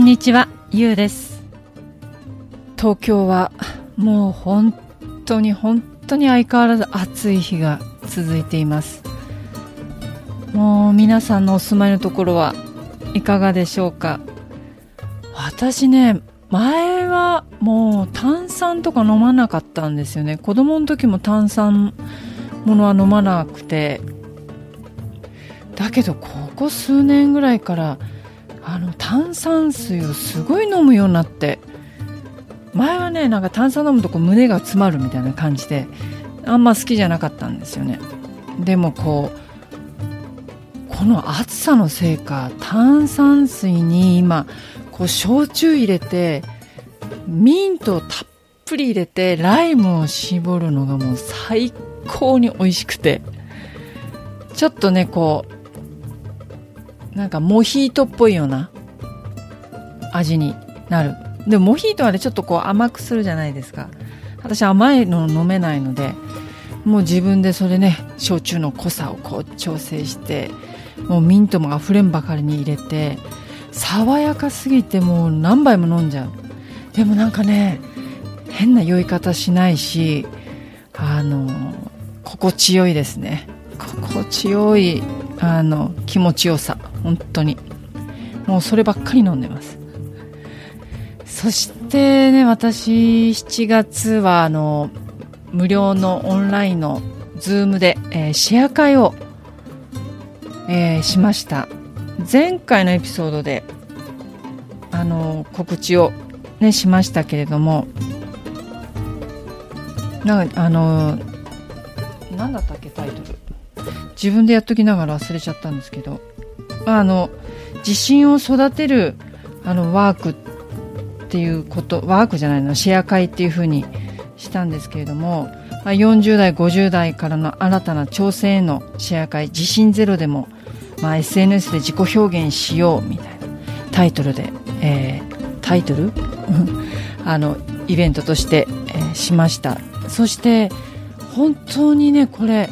んにちは、ゆうです。東京はもう本当に本当に相変わらず暑い日が続いています。もう皆さんのお住まいのところはいかがでしょうか？私ね、前はもう炭酸とか飲まなかったんですよね。子供の時も炭酸ものは飲まなくて。だけどここ数年ぐらいからあの炭酸水をすごい飲むようになって前はねなんか炭酸飲むとこう胸が詰まるみたいな感じであんま好きじゃなかったんですよね。でもこうこの暑さのせいか炭酸水に今こう焼酎入れてミントをたっぷり入れてライムを絞るのがもう最高に美味しくてちょっとねこうなんかモヒートっぽいような味になる。でもモヒートはね、ちょっとこう甘くするじゃないですか。私甘いの飲めないので、もう自分でそれね、焼酎の濃さをこう調整して、もうミントも溢れんばかりに入れて、爽やかすぎてもう何杯も飲んじゃう。でもなんかね、変な酔い方しないし、あの、心地よいですね。心地よい、あの、気持ちよさ。本当に。もうそればっかり飲んでます。そしてね私7月はあの無料のオンラインのズームで、えーシェア会を、えーしました。前回のエピソードであの告知をねしましたけれどもなんかあの何だったっけタイトル。自分でやっときながら忘れちゃったんですけどまああの自信を育てるあのワークっていうことワークじゃないのシェア会っていう風にしたんですけれども、まあ、40代50代からの新たな挑戦へのシェア会自信ゼロでも、まあ、SNS で自己表現しようみたいなタイトルで、えータイトル？あのイベントとして、えーしました。そして本当にねこれ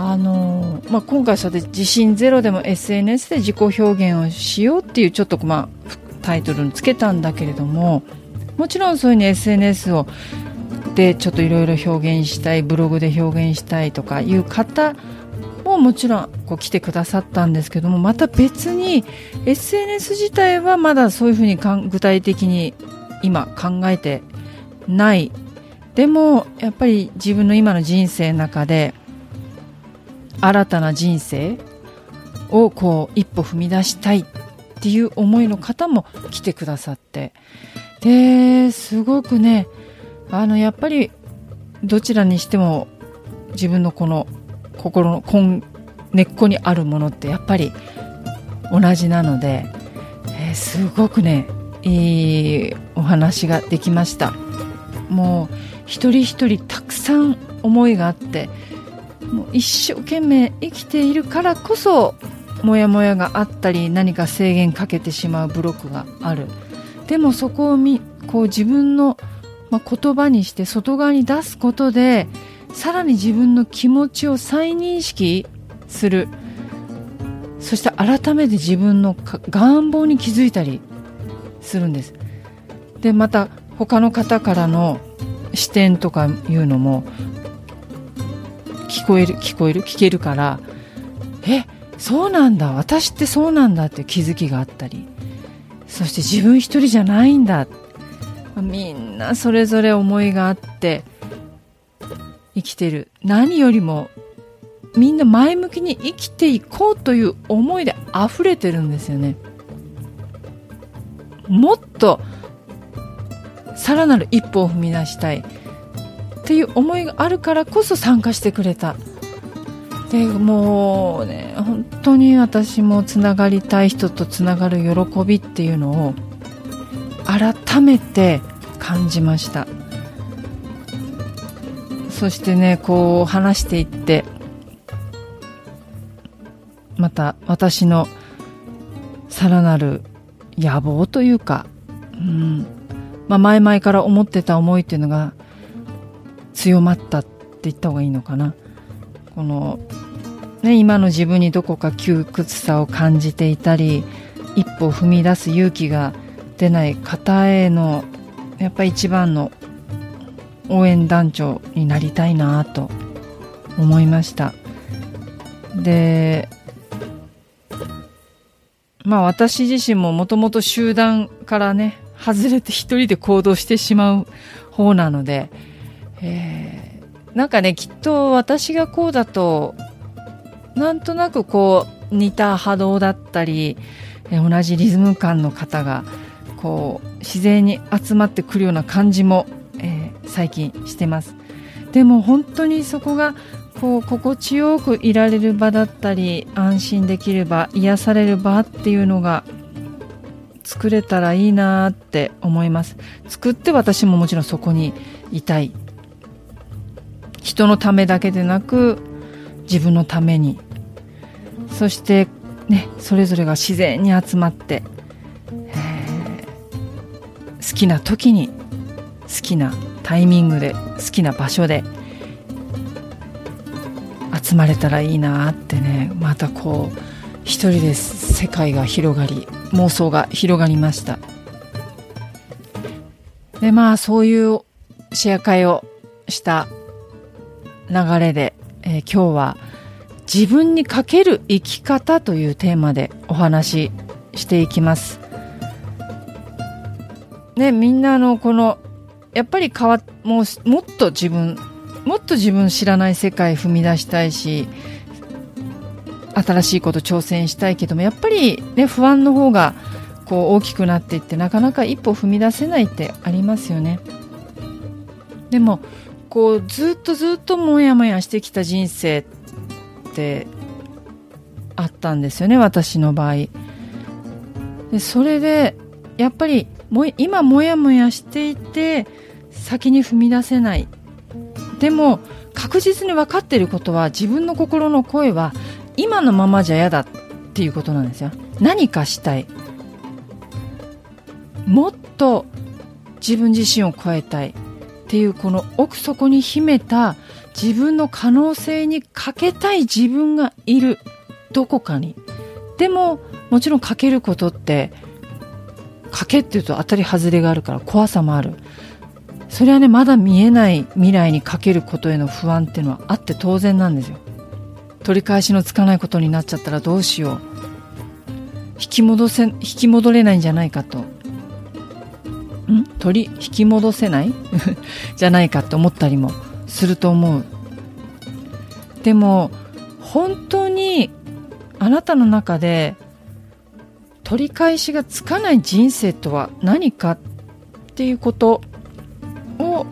あのまあ、今回そうやって自信ゼロでも SNS で自己表現をしようっていうちょっと、まあ、タイトルにつけたんだけれどももちろんそういうふうに SNS をでちょっといろいろ表現したいブログで表現したいとかいう方ももちろんこう来てくださったんですけどもまた別に SNS 自体はまだそういうふうにかん具体的に今考えてない。でもやっぱり自分の今の人生の中で新たな人生をこう一歩踏み出したいっていう思いの方も来てくださって。ですごくねあのやっぱりどちらにしても自分のこの心の根根っこにあるものってやっぱり同じなので、えーすごくねいいお話ができました。もう一人一人たくさん思いがあってもう一生懸命生きているからこそモヤモヤがあったり何か制限かけてしまうブロックがある。でもそこをみこう自分の、ま、言葉にして外側に出すことでさらに自分の気持ちを再認識する。そして改めて自分の願望に気づいたりするんです。でまた他の方からの視点とかいうのも聞こえる聞こえる？聞けるからえそうなんだ。私ってそうなんだって気づきがあったり。そして自分一人じゃないんだ。みんなそれぞれ思いがあって生きてる。何よりもみんな前向きに生きていこうという思いで溢れてるんですよね。もっとさらなる一歩を踏み出したい。っていう思いがあるからこそ参加してくれた。でもうね本当に私もつながりたい人とつながる喜びっていうのを改めて感じました。そしてねこう話していってまた私のさらなる野望というか、うんまあ、前々から思ってた思いっていうのが強まったって言った方がいいのかな。この、ね、今の自分にどこか窮屈さを感じていたり一歩踏み出す勇気が出ない方へのやっぱり一番の応援団長になりたいなと思いました。でまあ私自身ももともと集団からね外れて一人で行動してしまう方なので、えー、なんかねきっと私がこうだとなんとなくこう似た波動だったり同じリズム感の方がこう自然に集まってくるような感じも、えー、最近してます。でも本当にそこがこう心地よくいられる場だったり安心できる場癒される場っていうのが作れたらいいなって思います。作って私ももちろんそこにいたい。人のためだけでなく自分のために。そしてねそれぞれが自然に集まって好きな時に好きなタイミングで好きな場所で集まれたらいいなってねまたこう一人で世界が広がり妄想が広がりました。でまあそういうシェア会をした流れで、えー、今日は自分にかける生き方というテーマでお話ししていきますね、みんなのこの、やっぱり変わもう、もっと自分、もっと自分知らない世界踏み出したいし、新しいこと挑戦したいけども、やっぱりね、不安の方が、こう大きくなっていって、なかなか一歩踏み出せないってありますよね。でも、こう、ずっとずっともやもやしてきた人生ってあったんですよね、私の場合。でそれで、やっぱりも今もやもやしていて先に踏み出せない。でも確実に分かっていることは自分の心の声は今のままじゃ嫌だっていうことなんですよ。何かしたい。もっと自分自身を超えたい。っていうこの奥底に秘めた自分の可能性にかけたい自分がいる。どこかに。でももちろんかけることって賭けっていうと当たり外れがあるから怖さもある。それはねまだ見えない未来にかけることへの不安っていうのはあって当然なんですよ。取り返しのつかないことになっちゃったらどうしよう。引き戻せ引き戻れないんじゃないかと。取り引き戻せない？じゃないかって思ったりもすると思う。でも本当にあなたの中で取り返しがつかない人生とは何かっていうことを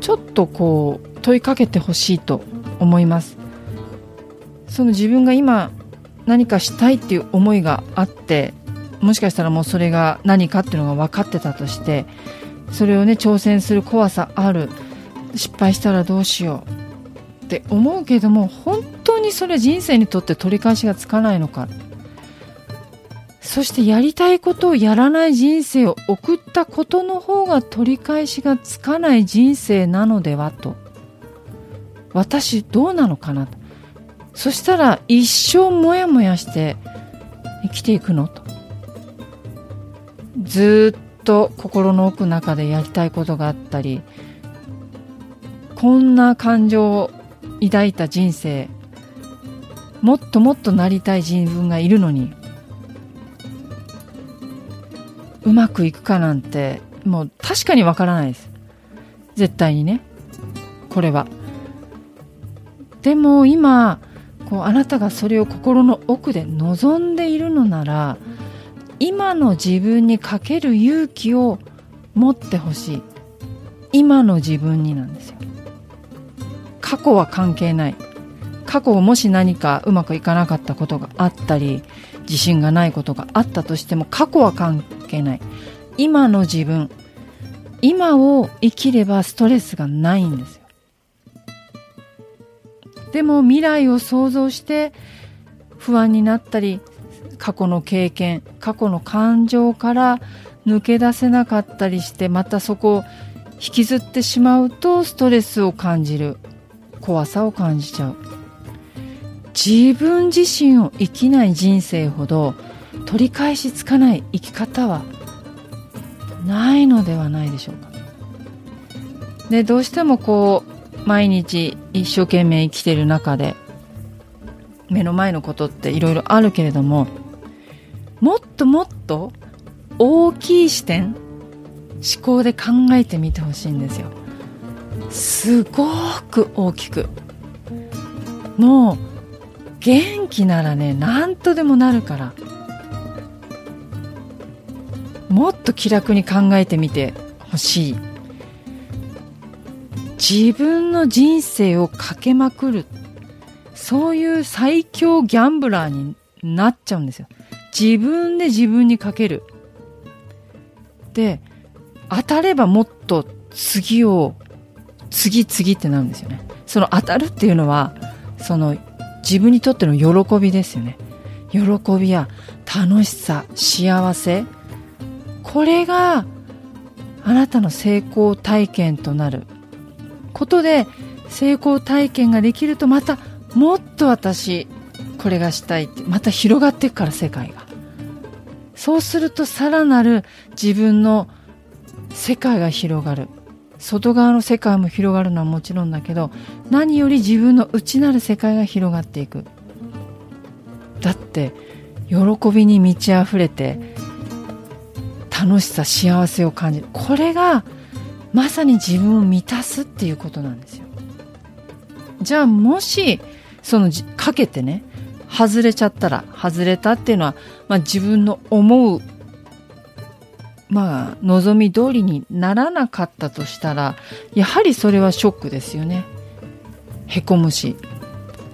ちょっとこう問いかけてほしいと思います。その自分が今何かしたいっていう思いがあってもしかしたらもうそれが何かっていうのが分かってたとしてそれをね挑戦する怖さある失敗したらどうしようって思うけども本当にそれ人生にとって取り返しがつかないのかそしてやりたいことをやらない人生を送ったことの方が取り返しがつかない人生なのではと。私どうなのかなと。そしたら一生もやもやして生きていくのと。ずっと心の奥の中でやりたいことがあったり、こんな感情を抱いた人生、もっともっとなりたい自分がいるのに、うまくいくかなんてもう確かにわからないです。絶対にね。これは。でも今こうあなたがそれを心の奥で望んでいるのなら今の自分にかける勇気を持ってほしい。今の自分になんですよ。過去は関係ない。過去もし何かうまくいかなかったことがあったり自信がないことがあったとしても過去は関係ない。今の自分。今を生きればストレスがないんですよ。でも未来を想像して不安になったり過去の経験過去の感情から抜け出せなかったりしてまたそこを引きずってしまうとストレスを感じる怖さを感じちゃう。自分自身を生きない人生ほど取り返しつかない生き方はないのではないでしょうか。でどうしてもこう毎日一生懸命生きてる中で目の前のことっていろいろあるけれどももっともっと大きい視点思考で考えてみてほしいんですよ。すごく大きく。もう元気ならね何とでもなるから。もっと気楽に考えてみてほしい。自分の人生をかけまくる。そういう最強ギャンブラーになっちゃうんですよ。自分で自分にかける。で当たればもっと次を次々ってなるんですよね。その当たるっていうのはその自分にとっての喜びですよね。喜びや楽しさ幸せ。これがあなたの成功体験となる。ことで成功体験ができるとまたもっと私これがしたいってまた広がっていくから世界が。そうするとさらなる自分の世界が広がる。外側の世界も広がるのはもちろんだけど何より自分の内なる世界が広がっていく。だって喜びに満ち溢れて楽しさ幸せを感じる。これがまさに自分を満たすっていうことなんですよ。じゃあもしそのかけてね外れちゃったら外れたっていうのは、まあ、自分の思うまあ望み通りにならなかったとしたらやはりそれはショックですよね。へこむし。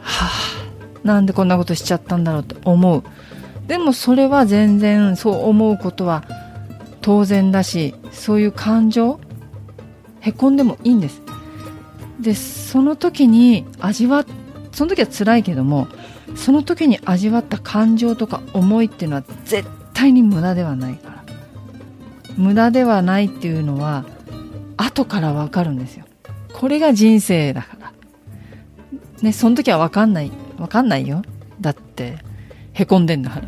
はあなんでこんなことしちゃったんだろうと思う。でもそれは全然そう思うことは当然だしそういう感情へこんでもいいんです。でその時に味わその時は辛いけどもその時に味わった感情とか思いっていうのは絶対に無駄ではないから。無駄ではないっていうのは後からわかるんですよ。これが人生だから。ねその時はわかんない。わかんないよ。だってへこんでんだから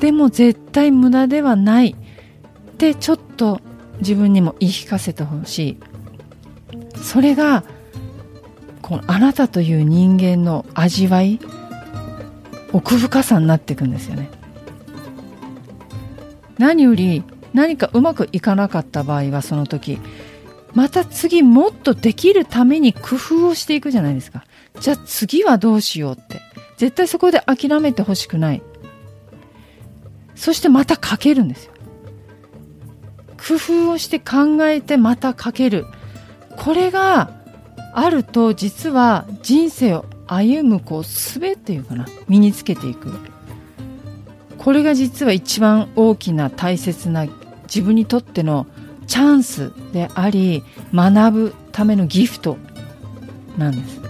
でも絶対無駄ではないってちょっと自分にも言い聞かせてほしい。それがこのあなたという人間の味わい奥深さになっていくんですよね。何より何かうまくいかなかった場合はその時また次もっとできるために工夫をしていくじゃないですか。じゃあ次はどうしようって。絶対そこで諦めてほしくない。そしてまたかけるんですよ。工夫をして考えてまたかける。これがあると実は人生を歩むこう術っていうかな身につけていく。これが実は一番大きな大切な自分にとってのチャンスであり学ぶためのギフトなんです。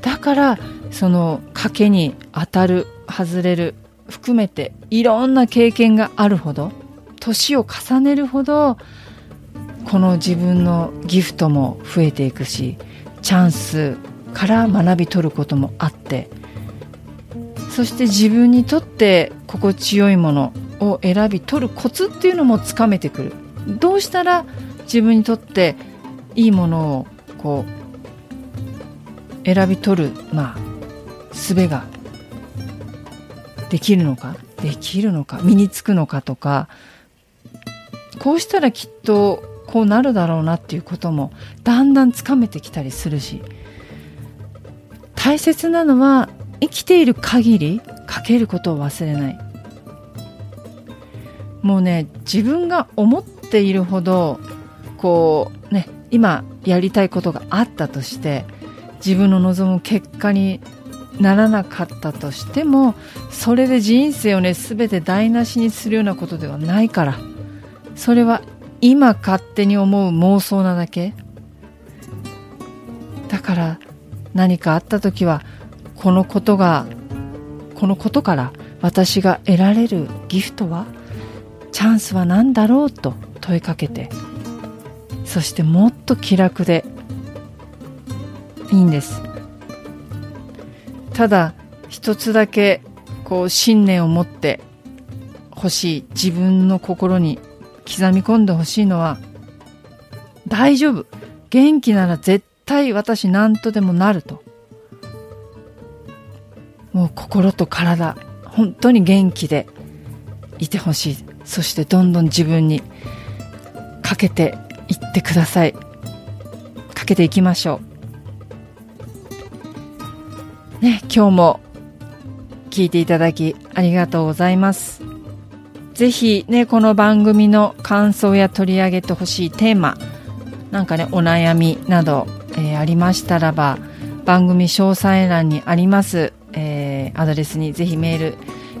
だからその賭けに当たる外れる含めていろんな経験があるほど年を重ねるほどこの自分のギフトも増えていくしチャンスから学び取ることもあってそして自分にとって心地よいものを選び取るコツっていうのもつかめてくる。どうしたら自分にとっていいものをこう選び取るまあ術ができるのかできるのか身につくのかとかこうしたらきっとこうなるだろうなっていうこともだんだんつかめてきたりするし大切なのは生きている限りかけることを忘れない。もうね自分が思っているほどこうね今やりたいことがあったとして自分の望む結果にならなかったとしてもそれで人生をね全て台無しにするようなことではないからそれは今勝手に思う妄想なだけ。だから何かあった時はこのことがこのことから私が得られるギフトはチャンスは何だろうと問いかけてそしてもっと気楽でいいんです。ただ一つだけこう信念を持ってほしい自分の心に刻み込んでほしいのは大丈夫。元気なら絶対私何とでもなると。もう心と体本当に元気でいてほしい。そしてどんどん自分にかけていってください。かけていきましょう。ね今日も聞いていただきありがとうございます。ぜひねこの番組の感想や取り上げてほしいテーマなんかねお悩みなど、えー、ありましたらば番組詳細欄にあります、えー、アドレスにぜひメール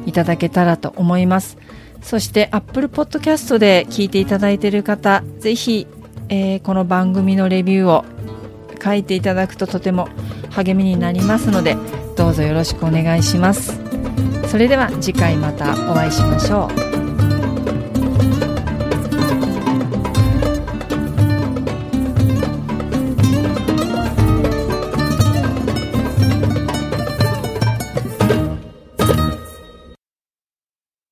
いただけたらと思います。そして Apple Podcast で聞いていただいている方ぜひ、えー、この番組のレビューを書いていただくととても励みになりますのでどうぞよろしくお願いします。それでは次回またお会いしましょう。